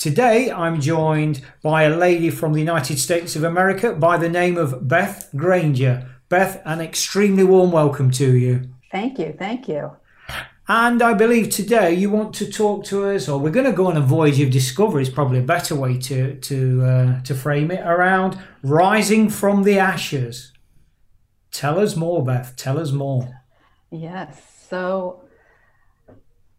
Today, I'm joined by a lady from the United States of America by the name of Beth Granger. Beth, an extremely warm welcome to you. Thank you. Thank you. And I believe today you want to talk to us, or we're going to go on a voyage of discovery. Is probably a better way to to uh, to frame it around rising from the ashes. Tell us more, Beth. Tell us more. Yes. So,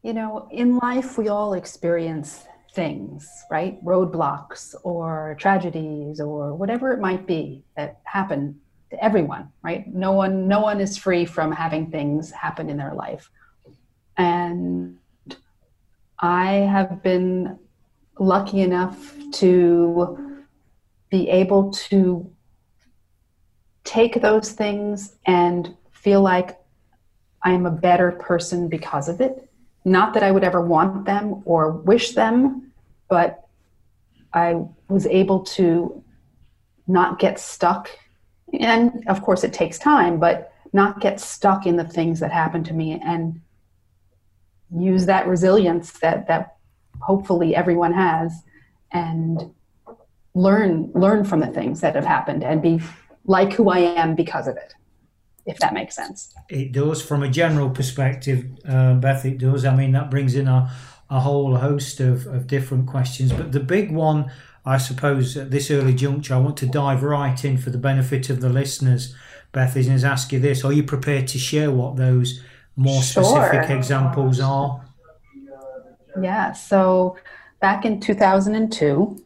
you know, in life we all experience things, right? Roadblocks or tragedies or whatever it might be that happen to everyone, right? No one no one is free from having things happen in their life. And I have been lucky enough to be able to take those things and feel like I am a better person because of it not that I would ever want them or wish them, but I was able to not get stuck. And of course, it takes time, but not get stuck in the things that happen to me and use that resilience that, that hopefully everyone has and learn learn from the things that have happened and be like who I am because of it if that makes sense. It does, from a general perspective, uh, Beth. It does. I mean, that brings in a, a whole host of, of different questions. But the big one, I suppose, at this early juncture, I want to dive right in for the benefit of the listeners. Beth is ask you this: Are you prepared to share what those more sure. specific examples are? Yeah. So back in 2002,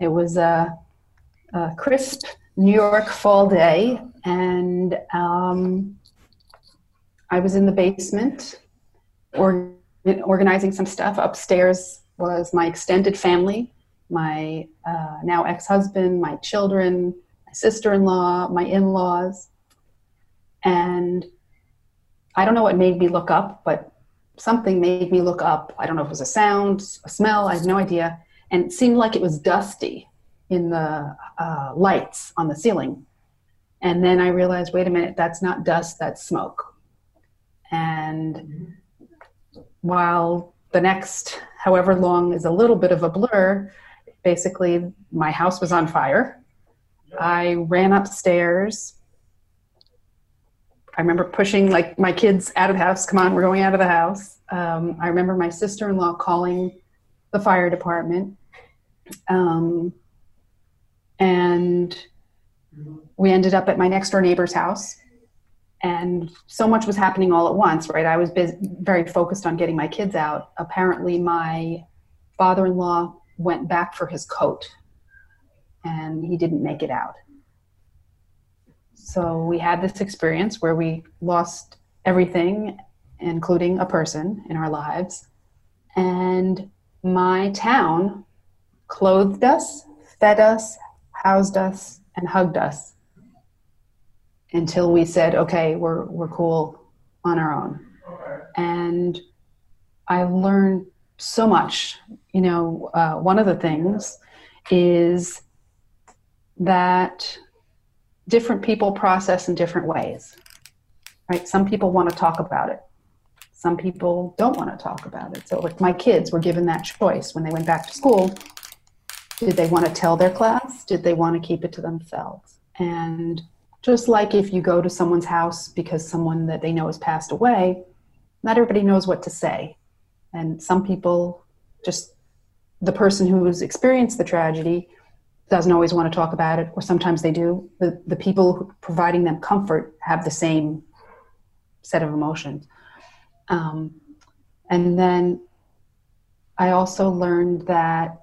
it was a, a crisp New York fall day, and um, I was in the basement or, organizing some stuff. Upstairs was my extended family, my uh, now ex husband, my children, my sister in law, my in laws. And I don't know what made me look up, but something made me look up. I don't know if it was a sound, a smell, I have no idea. And it seemed like it was dusty in the uh, lights on the ceiling. And then I realized, wait a minute, that's not dust, that's smoke. And while the next however long is a little bit of a blur, basically my house was on fire. I ran upstairs. I remember pushing like my kids out of the house. Come on, we're going out of the house. Um, I remember my sister-in-law calling the fire department. Um, and we ended up at my next door neighbor's house. And so much was happening all at once right? I was very focused on getting my kids out. Apparently my father-in-law went back for his coat and he didn't make it out. So we had this experience where we lost everything including a person in our lives. And my town clothed us fed us housed us and hugged us until we said, okay, we're, we're cool on our own. And I learned so much. You know, uh, one of the things is that different people process in different ways, right? Some people want to talk about it. Some people don't want to talk about it. So, like my kids were given that choice when they went back to school did they want to tell their class? Did they want to keep it to themselves? And just like if you go to someone's house because someone that they know has passed away, not everybody knows what to say. And some people just, the person who's experienced the tragedy doesn't always want to talk about it, or sometimes they do. The, the people providing them comfort have the same set of emotions. Um, and then I also learned that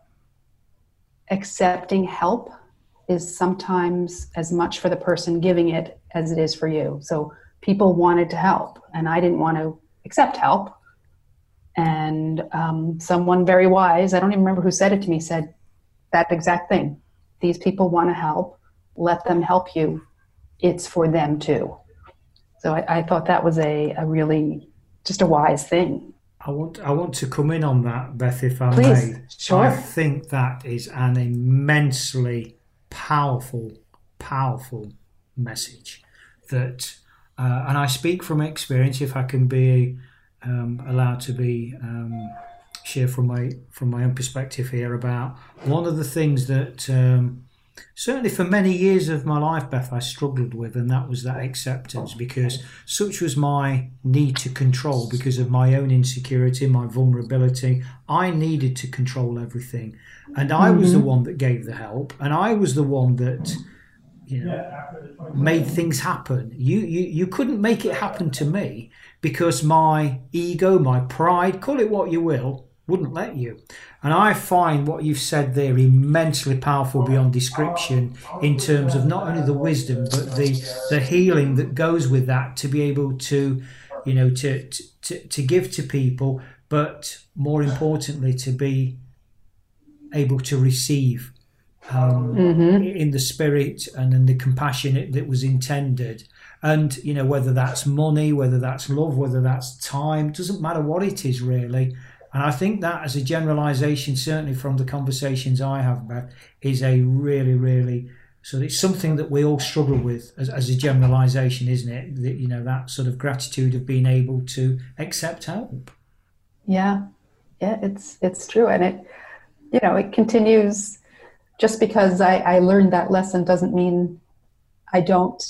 accepting help is sometimes as much for the person giving it as it is for you. So people wanted to help, and I didn't want to accept help. And um, someone very wise, I don't even remember who said it to me, said that exact thing. These people want to help. Let them help you. It's for them too. So I, I thought that was a, a really just a wise thing. I want I want to come in on that, Beth, if I Please, may. sure. I think that is an immensely powerful, powerful message that, uh, and I speak from experience. If I can be um, allowed to be um, share from my from my own perspective here about one of the things that um, certainly for many years of my life, Beth, I struggled with, and that was that acceptance because such was my need to control because of my own insecurity, my vulnerability. I needed to control everything, and I was the one that gave the help, and I was the one that. You know, made things happen. You, you you couldn't make it happen to me because my ego, my pride, call it what you will, wouldn't let you. And I find what you've said there immensely powerful beyond description in terms of not only the wisdom but the the healing that goes with that to be able to, you know, to to, to give to people, but more importantly to be able to receive um, in the spirit and in the compassion that was intended. And you know whether that's money, whether that's love, whether that's time, doesn't matter what it is really. And I think that, as a generalisation, certainly from the conversations I have, Beth, is a really, really so it's something that we all struggle with as, as a generalisation, isn't it? That you know that sort of gratitude of being able to accept help. Yeah, yeah, it's it's true, and it, you know, it continues. Just because I, I learned that lesson doesn't mean I don't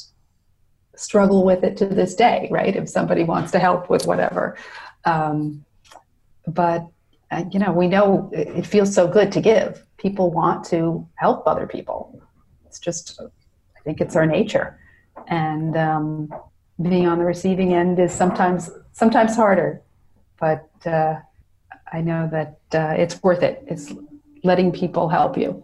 struggle with it to this day, right? If somebody wants to help with whatever, um, but uh, you know, we know it, it feels so good to give. People want to help other people. It's just, I think it's our nature, and um, being on the receiving end is sometimes sometimes harder, but uh, I know that uh, it's worth it. It's letting people help you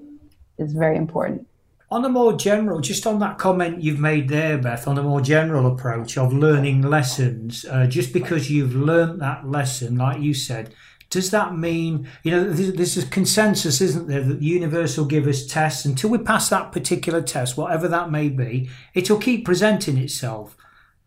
is very important. On a more general, just on that comment you've made there, Beth, on a more general approach of learning lessons, uh, just because you've learnt that lesson, like you said, does that mean, you know, there's a consensus, isn't there, that the universe will give us tests until we pass that particular test, whatever that may be, it'll keep presenting itself.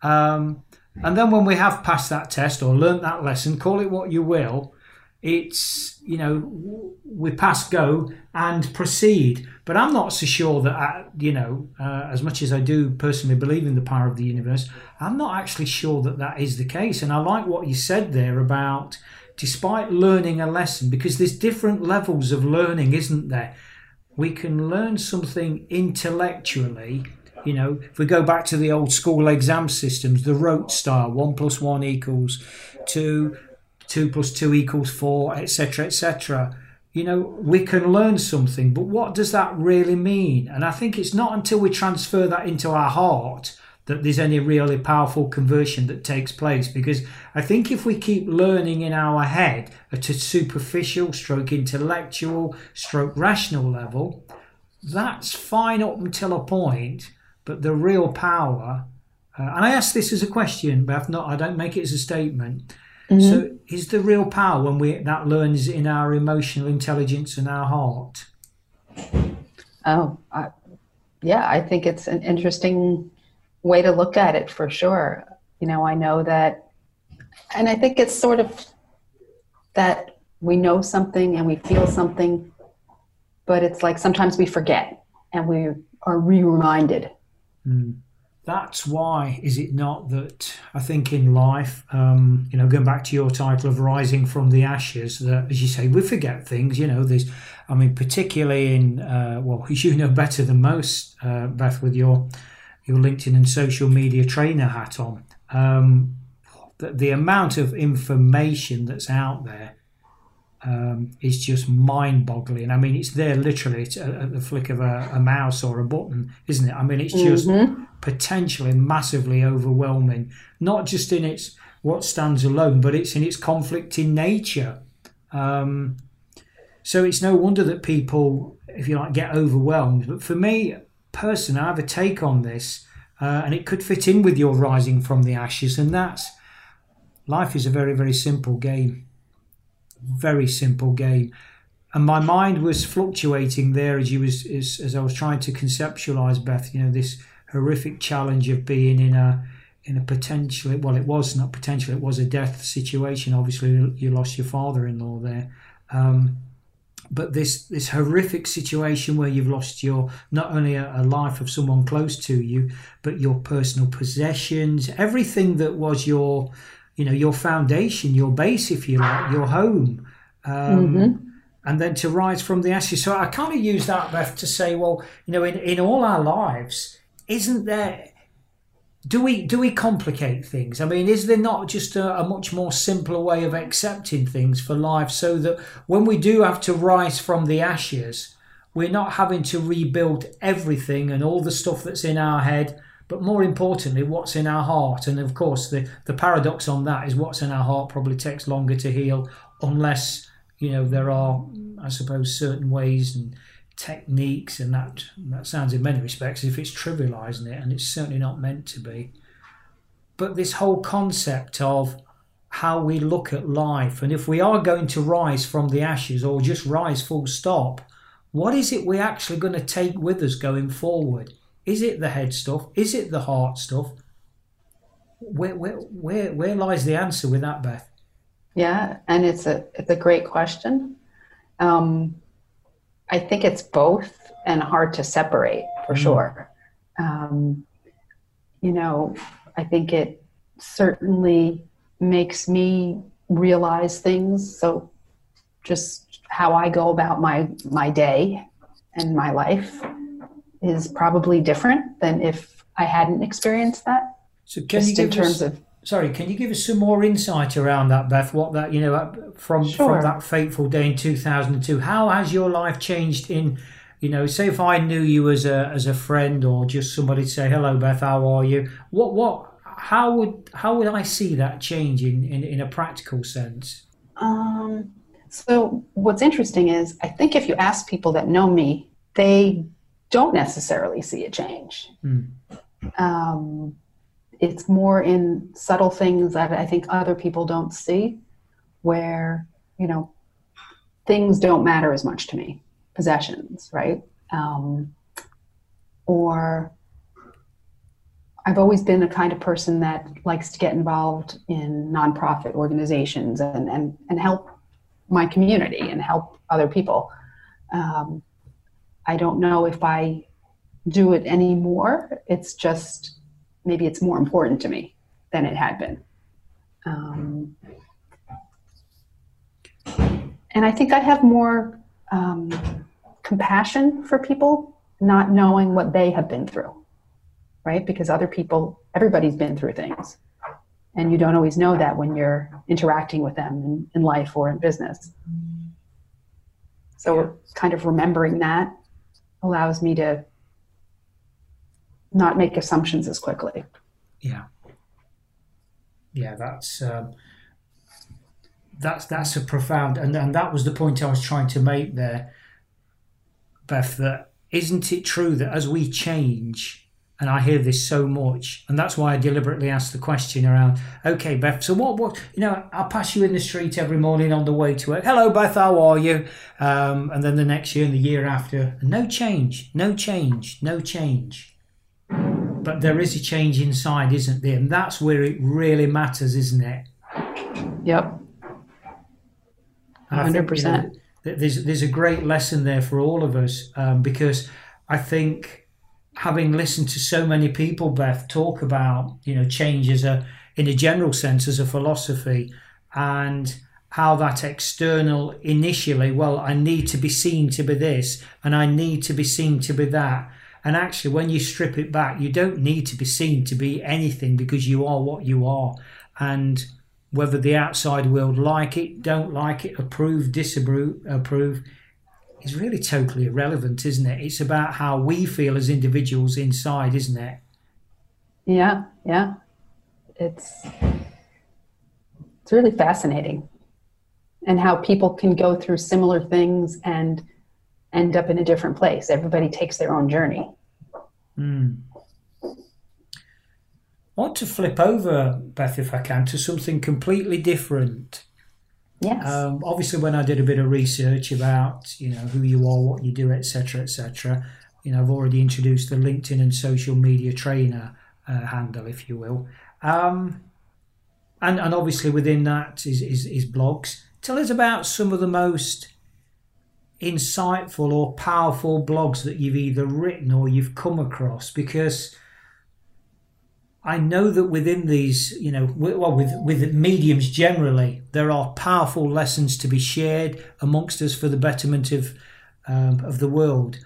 Um, and then when we have passed that test or learnt that lesson, call it what you will, it's you know we pass go and proceed. But i'm not so sure that I, you know uh, as much as i do personally believe in the power of the universe i'm not actually sure that that is the case. And i like what you said there about despite learning a lesson because there's different levels of learning isn't there? We can learn something intellectually you know if we go back to the old school exam systems the rote style one plus one equals two two plus two equals four, etc., etc. You know, we can learn something, but what does that really mean? And I think it's not until we transfer that into our heart that there's any really powerful conversion that takes place. Because I think if we keep learning in our head at a superficial, stroke intellectual, stroke rational level, that's fine up until a point, but the real power, uh, and I ask this as a question, but not, I don't make it as a statement Mm-hmm. So, is the real power when we that learns in our emotional intelligence and our heart? Oh, I, yeah, I think it's an interesting way to look at it for sure. You know, I know that, and I think it's sort of that we know something and we feel something, but it's like sometimes we forget and we are re reminded. Mm that's why is it not that I think in life, um, you know, going back to your title of rising from the ashes, that as you say, we forget things. You know, there's, I mean, particularly in uh, well, you know better than most, uh, Beth, with your your LinkedIn and social media trainer hat on, um, the, the amount of information that's out there um, is just mind-boggling. I mean, it's there literally at the flick of a, a, mouse or a button, isn't it? I mean, it's just mm-hmm. potentially massively overwhelming. Not just in its what stands alone, but it's in its conflict in nature. Um, so it's no wonder that people, if you like, get overwhelmed. But for me, personally, I have a take on this, uh, and it could fit in with your rising from the ashes, and that's life is a very, very simple game. Very simple game. And my mind was fluctuating there as you was as, as I was trying to conceptualize Beth, you know, this horrific challenge of being in a in a potentially well it was not potential it was a death situation obviously you lost your father-in-law there um, but this this horrific situation where you've lost your not only a, a, life of someone close to you but your personal possessions everything that was your you know your foundation your base if you like your home um, mm-hmm. and then to rise from the ashes so i kind of use that beth to say well you know in, in all our lives isn't there do we do we complicate things? I mean, is there not just a, a, much more simpler way of accepting things for life, so that when we do have to rise from the ashes, we're not having to rebuild everything and all the stuff that's in our head, but more importantly, what's in our heart. And of course, the the paradox on that is what's in our heart probably takes longer to heal, unless you know there are, I suppose, certain ways and techniques and that that sounds in many respects if it's trivializing it and it's certainly not meant to be but this whole concept of how we look at life and if we are going to rise from the ashes or just rise full stop what is it we're actually going to take with us going forward is it the head stuff? Is it the heart stuff? Where where where, where lies the answer with that beth? Yeah and it's a it's a great question. Um, I think it's both and hard to separate for mm. sure. Um, you know, I think it certainly makes me realize things. So, just how I go about my my day and my life is probably different than if I hadn't experienced that. So, can just you give in terms us, of sorry, can you give us some more insight around that, Beth? What that you know from sure. from that fateful day in two thousand and two? How has your life changed in? You know, say if I knew you as a as a friend or just somebody to say hello, Beth, how are you? What what? How would how would I see that change in in, in a practical sense? Um. So what's interesting is I think if you ask people that know me, they don't necessarily see a change. Mm. Um, it's more in subtle things that I think other people don't see, where, you know, things don't matter as much to me, possessions, right? Um, or I've always been the kind of person that likes to get involved in nonprofit organizations and, and, and help my community and help other people. Um, I don't know if I do it anymore. It's just maybe it's more important to me than it had been. Um, and I think I have more um, compassion for people not knowing what they have been through, right? Because other people, everybody's been through things. And you don't always know that when you're interacting with them in, in life or in business. So, kind of remembering that allows me to not make assumptions as quickly. Yeah. Yeah, that's um, that's that's a profound and and that was the point I was trying to make there, Beth. That isn't it true that as we change, and I hear this so much, and that's why I deliberately asked the question around. Okay, Beth. So what? What? You know, I'll pass you in the street every morning on the way to work. Hello, Beth. How are you? Um, and then the next year and the year after, no change, no change, no change but there is a change inside, isn't there? And that's where it really matters, isn't it? Yep. Hundred percent. You know, there's there's a great lesson there for all of us um, because I think having listened to so many people, Beth, talk about you know change as a in a general sense as a philosophy and how that external initially well i need to be seen to be this and i need to be seen to be that and actually, when you strip it back, you don't need to be seen to be anything because you are what you are. And whether the outside world like it, don't like it, approve, disapprove, approve, is really totally irrelevant, isn't it? It's about how we feel as individuals inside, isn't it? Yeah, yeah. It's it's really fascinating. And how people can go through similar things and end up in a different place. Everybody takes their own journey. Mm. I want to flip over, Beth, if I can, to something completely different. Yes. Um, obviously, when I did a bit of research about you know who you are, what you do, etc., etc., you know, I've already introduced the LinkedIn and social media trainer uh, handle, if you will, um, and and obviously within that is, is is blogs. Tell us about some of the most insightful or powerful blogs that you've either written or you've come across because I know that within these, you know, well, with with mediums generally, there are powerful lessons to be shared amongst us for the betterment of um, of the world.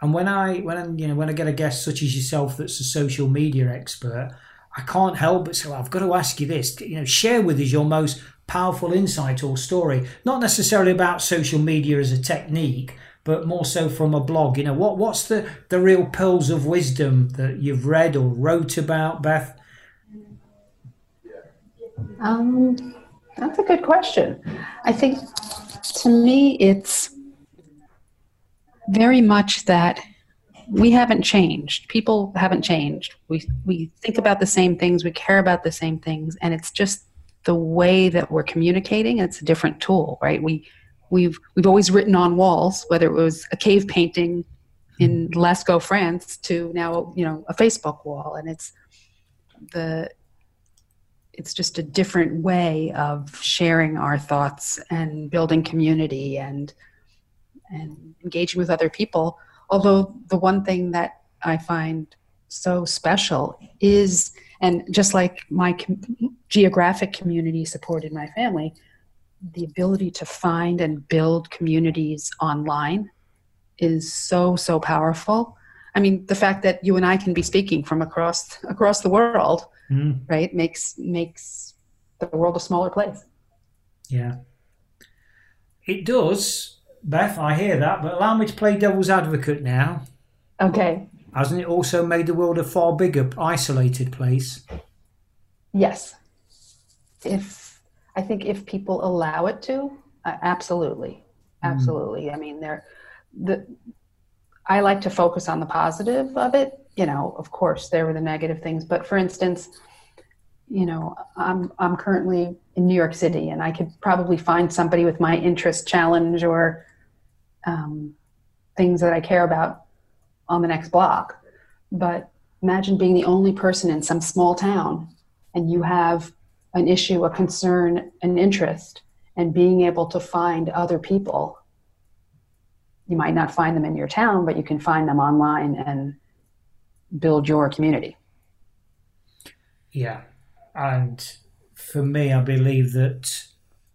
And when I when I, you know when I get a guest such as yourself that's a social media expert, I can't help but say, well, I've got to ask you this. You know, share with us your most powerful insight or story, not necessarily about social media as a technique, but more so from a blog. You know, what what's the the real pearls of wisdom that you've read or wrote about, Beth? Um, that's a good question. I think to me, it's very much that we haven't changed. People haven't changed. We we think about the same things. We care about the same things, and it's just the way that we're communicating. It's a different tool, right? We we've we've always written on walls, whether it was a cave painting in Lascaux, France, to now you know a Facebook wall, and it's the it's just a different way of sharing our thoughts and building community and and engaging with other people. Although the one thing that I find so special is and just like my com- geographic community supported my family the ability to find and build communities online is so so powerful. I mean the fact that you and i can be speaking from across across the world mm. right makes makes the world a smaller place. Yeah. It does beth i hear that but allow me to play devil's advocate now. Okay. Hasn't it also made the world a far bigger isolated place? Yes. If I think if people allow it to, uh, absolutely, hmm. absolutely. Mm. I mean, there, the I like to focus on the positive of it. You know, of course, there were the negative things, but for instance, you know, I'm I'm currently in New York City, and I could probably find somebody with my interest challenge or um, things that I care about on the next block. But imagine being the only person in some small town, and you have an issue, a concern, an interest, and being able to find other people. You might not find them in your town, but you can find them online and build your community. Yeah. And for me, I believe that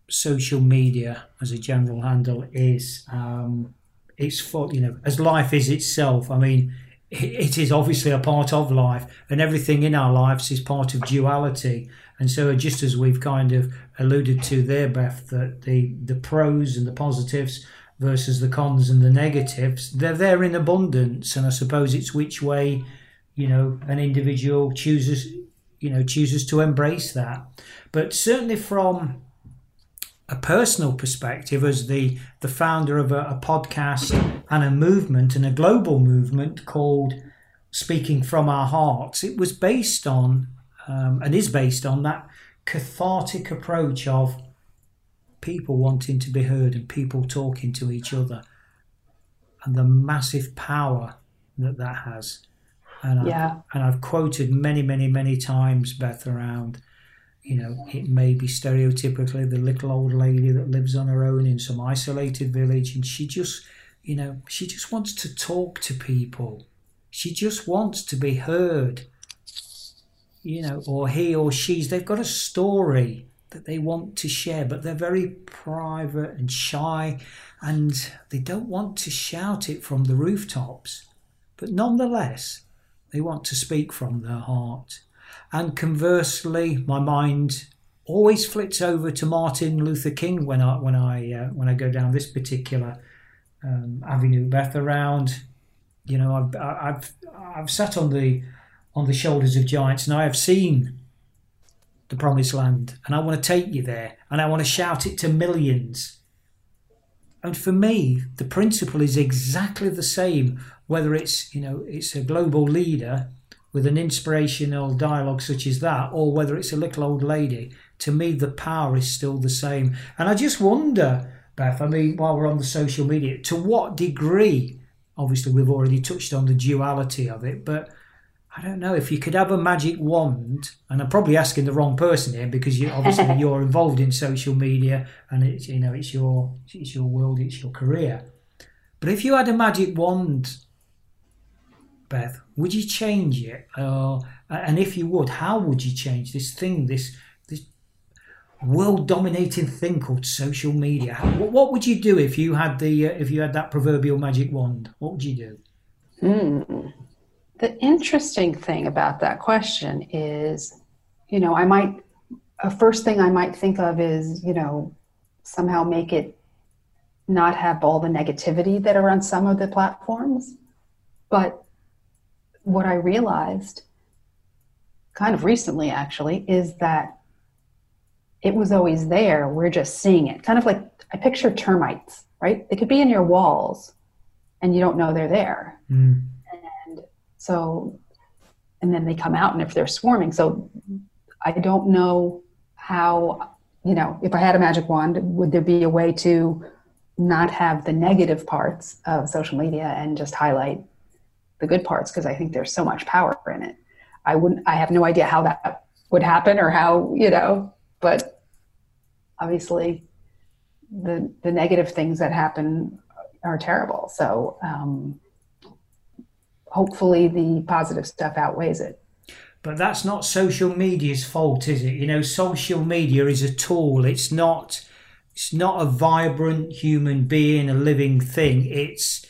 social media as a general handle is um, it's for you know as life is itself i mean it is obviously a part of life and everything in our lives is part of duality and so, just as we've kind of alluded to there, Beth, that the, the pros and the positives versus the cons and the negatives, they're there in abundance. And I suppose it's which way, you know, an individual chooses, you know, chooses to embrace that. But certainly from a personal perspective, as the, the founder of a, a podcast and a movement and a global movement called Speaking from Our Hearts, it was based on um, and is based on that cathartic approach of people wanting to be heard and people talking to each other and the massive power that that has. And yeah. I've, and I've quoted many, many, many times, Beth, around, you know, it may be stereotypically the little old lady that lives on her own in some isolated village and she just, you know, she just wants to talk to people. She just wants to be heard you know, or he or she's, they've got a story that they want to share, but they're very private and shy and they don't want to shout it from the rooftops. But nonetheless, they want to speak from their heart. And conversely, my mind always flits over to Martin Luther King when I when I uh, when I go down this particular um, avenue. Beth, around, you know, I've I've I've sat on the on the shoulders of giants, and I have seen the promised land, and I want to take you there, and I want to shout it to millions. and for me, the principle is exactly the same. Whether it's you know it's a global leader with an inspirational dialogue such as that, or whether it's a little old lady, to me the power is still the same. And I just wonder, Beth. I mean, while we're on the social media, to what degree? Obviously, we've already touched on the duality of it, but I don't know if you could have a magic wand, and I'm probably asking the wrong person here because you obviously you're involved in social media and it's you know it's your it's your world, it's your career. But if you had a magic wand, Beth, would you change it? Uh, and if you would, how would you change this thing, this this world dominating thing called social media? How, what, what, would you do if you had the uh, if you had that proverbial magic wand? What would you do? Hmm. The interesting thing about that question is, you know, I might, a first thing I might think of is, you know, somehow make it not have all the negativity that are on some of the platforms. But what I realized kind of recently actually is that it was always there. We're just seeing it. Kind of like I picture termites, right? They could be in your walls and you don't know they're there. Mm. So, and then they come out, and if they're swarming, so I don't know how, you know, if I had a magic wand, would there be a way to not have the negative parts of social media and just highlight the good parts? Because I think there's so much power in it. I wouldn't, I have no idea how that would happen or how, you know, but obviously the the negative things that happen are terrible. So, um, hopefully the positive stuff outweighs it. But that's not social media's fault, is it? You know, social media is a tool. It's not it's not a vibrant human being, a living thing. It's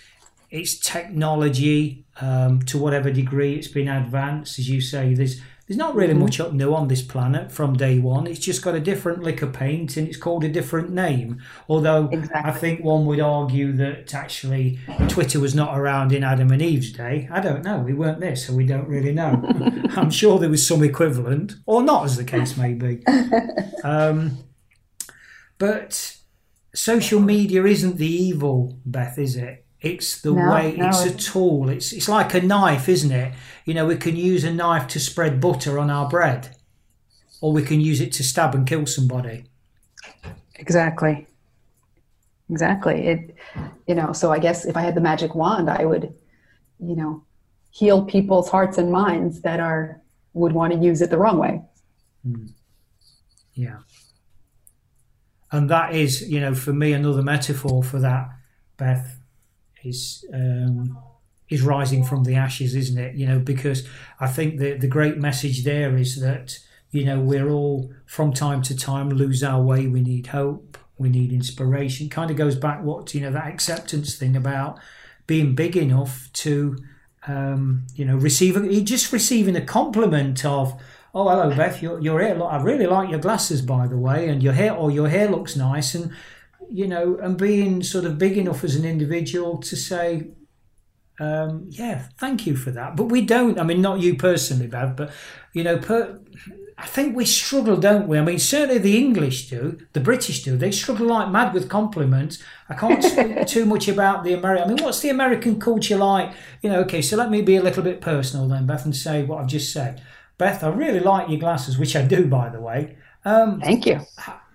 it's technology um, to whatever degree it's been advanced. As you say, there's there's not really mm-hmm. much up new on this planet from day one. It's just got a different lick of paint and it's called a different name. Although exactly. I think one would argue that actually Twitter was not around in Adam and Eve's day. I don't know. We weren't there, so we don't really know. I'm sure there was some equivalent, or not, as the case may be. Um, but social media isn't the evil, Beth, is it? It's the no, way. No, it's a tool. It's it's like a knife, isn't it? You know, we can use a knife to spread butter on our bread, or we can use it to stab and kill somebody. Exactly. Exactly. It. You know. So I guess if I had the magic wand, I would, you know, heal people's hearts and minds that are would want to use it the wrong way. Mm. Yeah. And that is, you know, for me, another metaphor for that, Beth is um, is rising from the ashes, isn't it? You know, because I think the the great message there is that you know we're all from time to time lose our way. We need hope. We need inspiration. Kind of goes back what you know that acceptance thing about being big enough to um, you know receive. receiving just receiving a compliment of oh hello Beth your, your hair I really like your glasses by the way and your hair or your hair looks nice and you know, and being sort of big enough as an individual to say, um, yeah, thank you for that. But we don't. I mean, not you personally, Bev, but you know, per, I think we struggle, don't we? I mean, certainly the English do, the British do. They struggle like mad with compliments. I can't speak too much about the American. I mean, what's the American culture like? You know, okay, so let me be a little bit personal then, Beth, and say what I've just said. Beth, I really like your glasses, which I do, by the way. Um, Thank you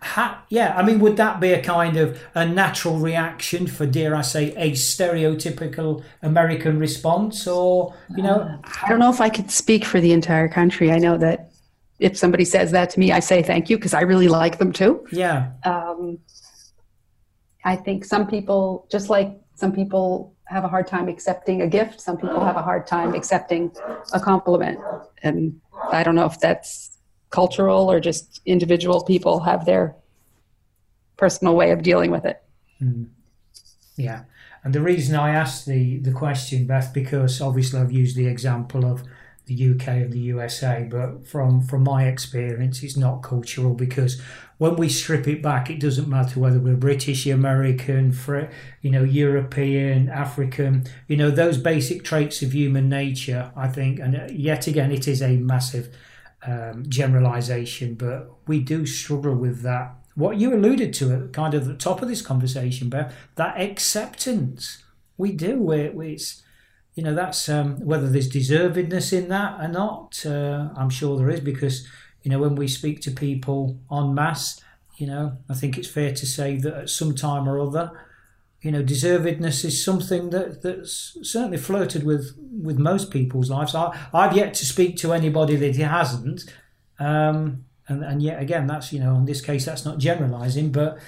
ha, yeah, I mean, would that be a kind of a natural reaction for, dare I say, a stereotypical American response, or you know? Uh, I don't know if I could speak for the entire country. I know that if somebody says that to me, I say thank you because I really like them too. Yeah. Um, I think some people, just like some people have a hard time accepting a gift, some people have a hard time accepting a compliment, and I don't know if that's cultural or just individual people have their personal way of dealing with it. Mm. Yeah. And the reason I asked the, the question, Beth, because obviously I've used the example of the UK and the USA, but from, from my experience, it's not cultural because when we strip it back, it doesn't matter whether we're British, American, you know, European, African, you know, those basic traits of human nature, I think, and yet again, it is a massive um, generalization, but we do struggle with that what you alluded to at kind of the top of this conversation, Beth, that acceptance. We do. we it's, you know, that's um, whether there's deservedness in that or not. Uh, I'm sure there is because, you know, when we speak to people en masse, you know, I think it's fair to say that at some time or other, you know, deservedness is something that that's certainly flirted with with most people's lives. I, I've yet to speak to anybody that hasn't. Um, and, and yet again that's you know in this case that's not generalizing but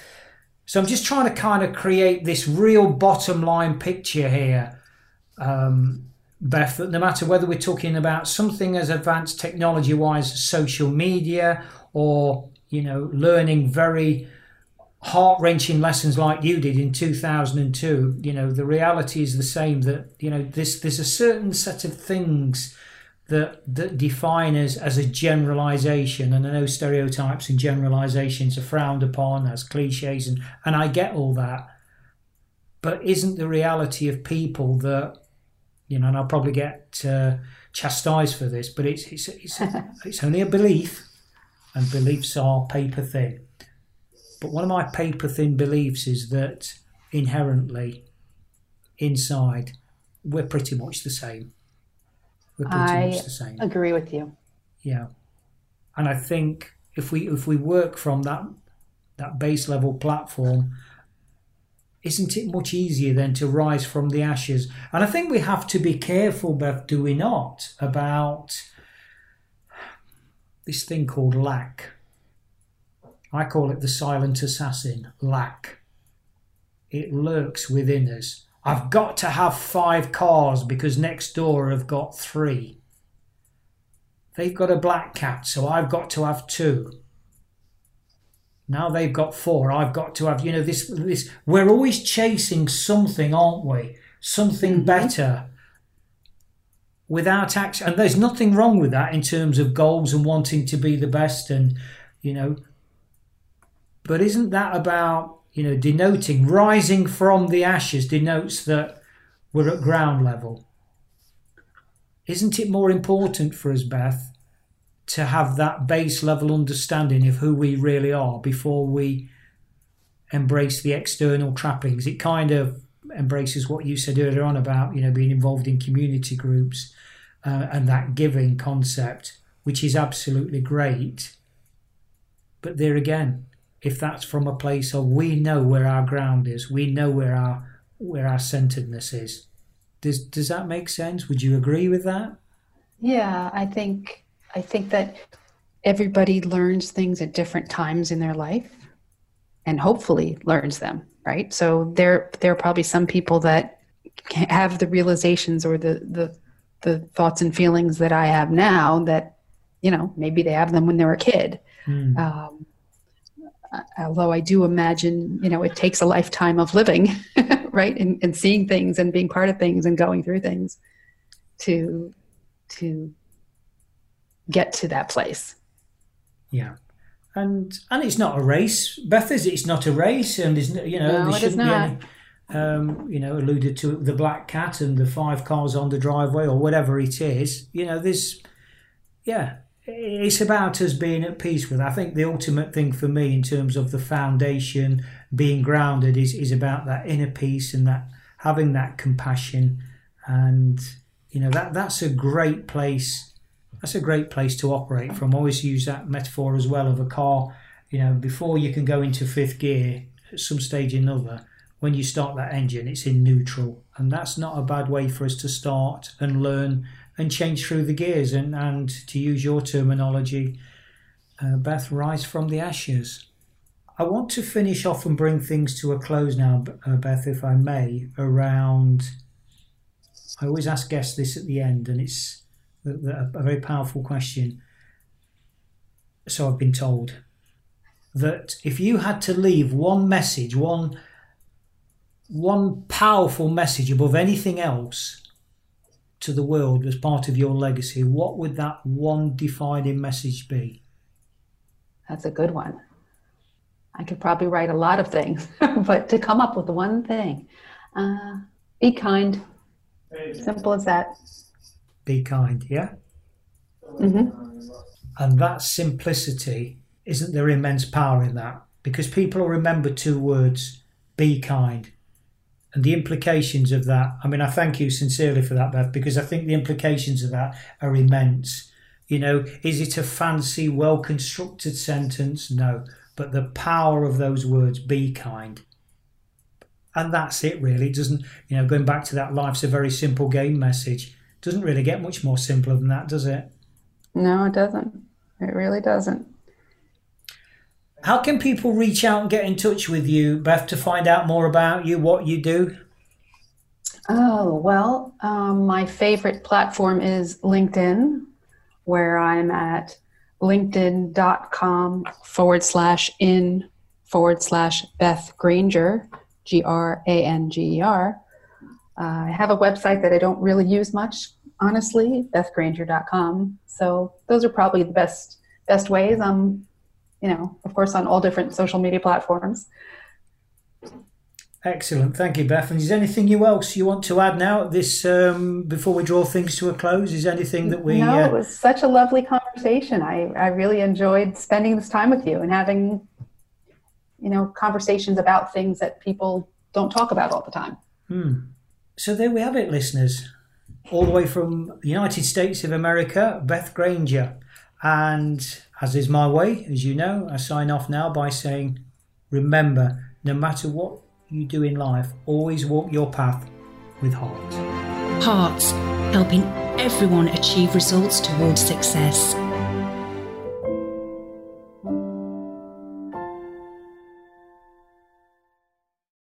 so i'm just trying to kind of create this real bottom line picture here um, beth that no matter whether we're talking about something as advanced technology wise social media or you know learning very heart-wrenching lessons like you did in 2002 you know the reality is the same that you know this there's a certain set of things that that define us as a generalization and i know stereotypes and generalizations are frowned upon as cliches and and i get all that. But isn't the reality of people that you know and i'll probably get uh, chastised for this but it's it's it's, it's only a belief and beliefs are paper thin but one of my paper thin beliefs is that inherently inside we're pretty much the same we're pretty I much the same. Agree with you. Yeah, and I think if we if we work from that that base level platform, isn't it much easier then to rise from the ashes? And I think we have to be careful, Beth, do we not, about this thing called lack. I call it the silent assassin, lack. It lurks within us. I've got to have five cars because next door have got three. They've got a black cat, so I've got to have two. Now they've got four. I've got to have, you know, this, this. We're always chasing something, aren't we? Something mm-hmm. better without action. And there's nothing wrong with that in terms of goals and wanting to be the best and, you know. But isn't that about you know, denoting rising from the ashes denotes that we're at ground level. Isn't it more important for us, Beth, to have that base level understanding of who we really are before we embrace the external trappings? It kind of embraces what you said earlier on about, you know, being involved in community groups uh, and that giving concept, which is absolutely great. But there again, if that's from a place of we know where our ground is, we know where our where our centeredness is. Does does that make sense? Would you agree with that? Yeah, I think I think that everybody learns things at different times in their life and hopefully learns them, right? So there there are probably some people that have the realizations or the the the thoughts and feelings that I have now that you know maybe they have them when they were a kid. Mm. Um, although I do imagine, you know, it takes a lifetime of living, right, and, and seeing things and being part of things and going through things to to get to that place. Yeah, and and it's not a race, Beth. Is it? It's not a race, and is you know no, there shouldn't be any. Um, you know, alluded to the black cat and the five cars on the driveway or whatever it is. You know, there's, yeah, it's about us being at peace with. I think the ultimate thing for me in terms of the foundation being grounded is is about that inner peace and that having that compassion, and you know that that's a great place. That's a great place to operate from. Always use that metaphor as well of a car. You know, before you can go into fifth gear, at some stage or another, when you start that engine, it's in neutral, and that's not a bad way for us to start and learn and change through the gears and, and to use your terminology, uh, Beth, rise from the ashes. I want to finish off and bring things to a close now, uh, Beth, if I may, around. I always ask guests this at the end, and it's a, a very powerful question. So I've been told that if you had to leave one message, one one powerful message above anything else to the world as part of your legacy, what would that one defining message be? That's a good one. I could probably write a lot of things, but to come up with one thing, uh, be kind. Simple as that. Be kind, yeah? Mm-hmm. And that simplicity, isn't there immense power in that? because people will remember two words be kind. And the implications of that, I mean, I thank you sincerely for that, Beth, because I think the implications of that are immense. You know, is it a fancy, well constructed sentence? No. But the power of those words, be kind. And that's it, really. It doesn't, you know, going back to that life's a very simple game message, doesn't really get much more simpler than that, does it? No, it doesn't. It really doesn't. How can people reach out and get in touch with you, Beth, to find out more about you, what you do? Oh, well, um, my favorite platform is LinkedIn, where I'm at linkedin.com forward slash in forward slash Beth Granger, G R A N G E R. Uh, have a website that I don't really use much, honestly, bethgranger.com. So those are probably the best best ways. Um, you know, of course, on all different social media platforms. Excellent, thank you, Beth. And is there anything you else you want to add now? This um, before we draw things to a close, is anything that we? No, uh... it was such a lovely conversation. I I really enjoyed spending this time with you and having, you know, conversations about things that people don't talk about all the time. Hmm. So there we have it, listeners. All the way from the United States of America, Beth Granger. And as is my way, as you know, I sign off now by saying, remember, no matter what you do in life, always walk your path with heart. Hearts, helping everyone achieve results towards success.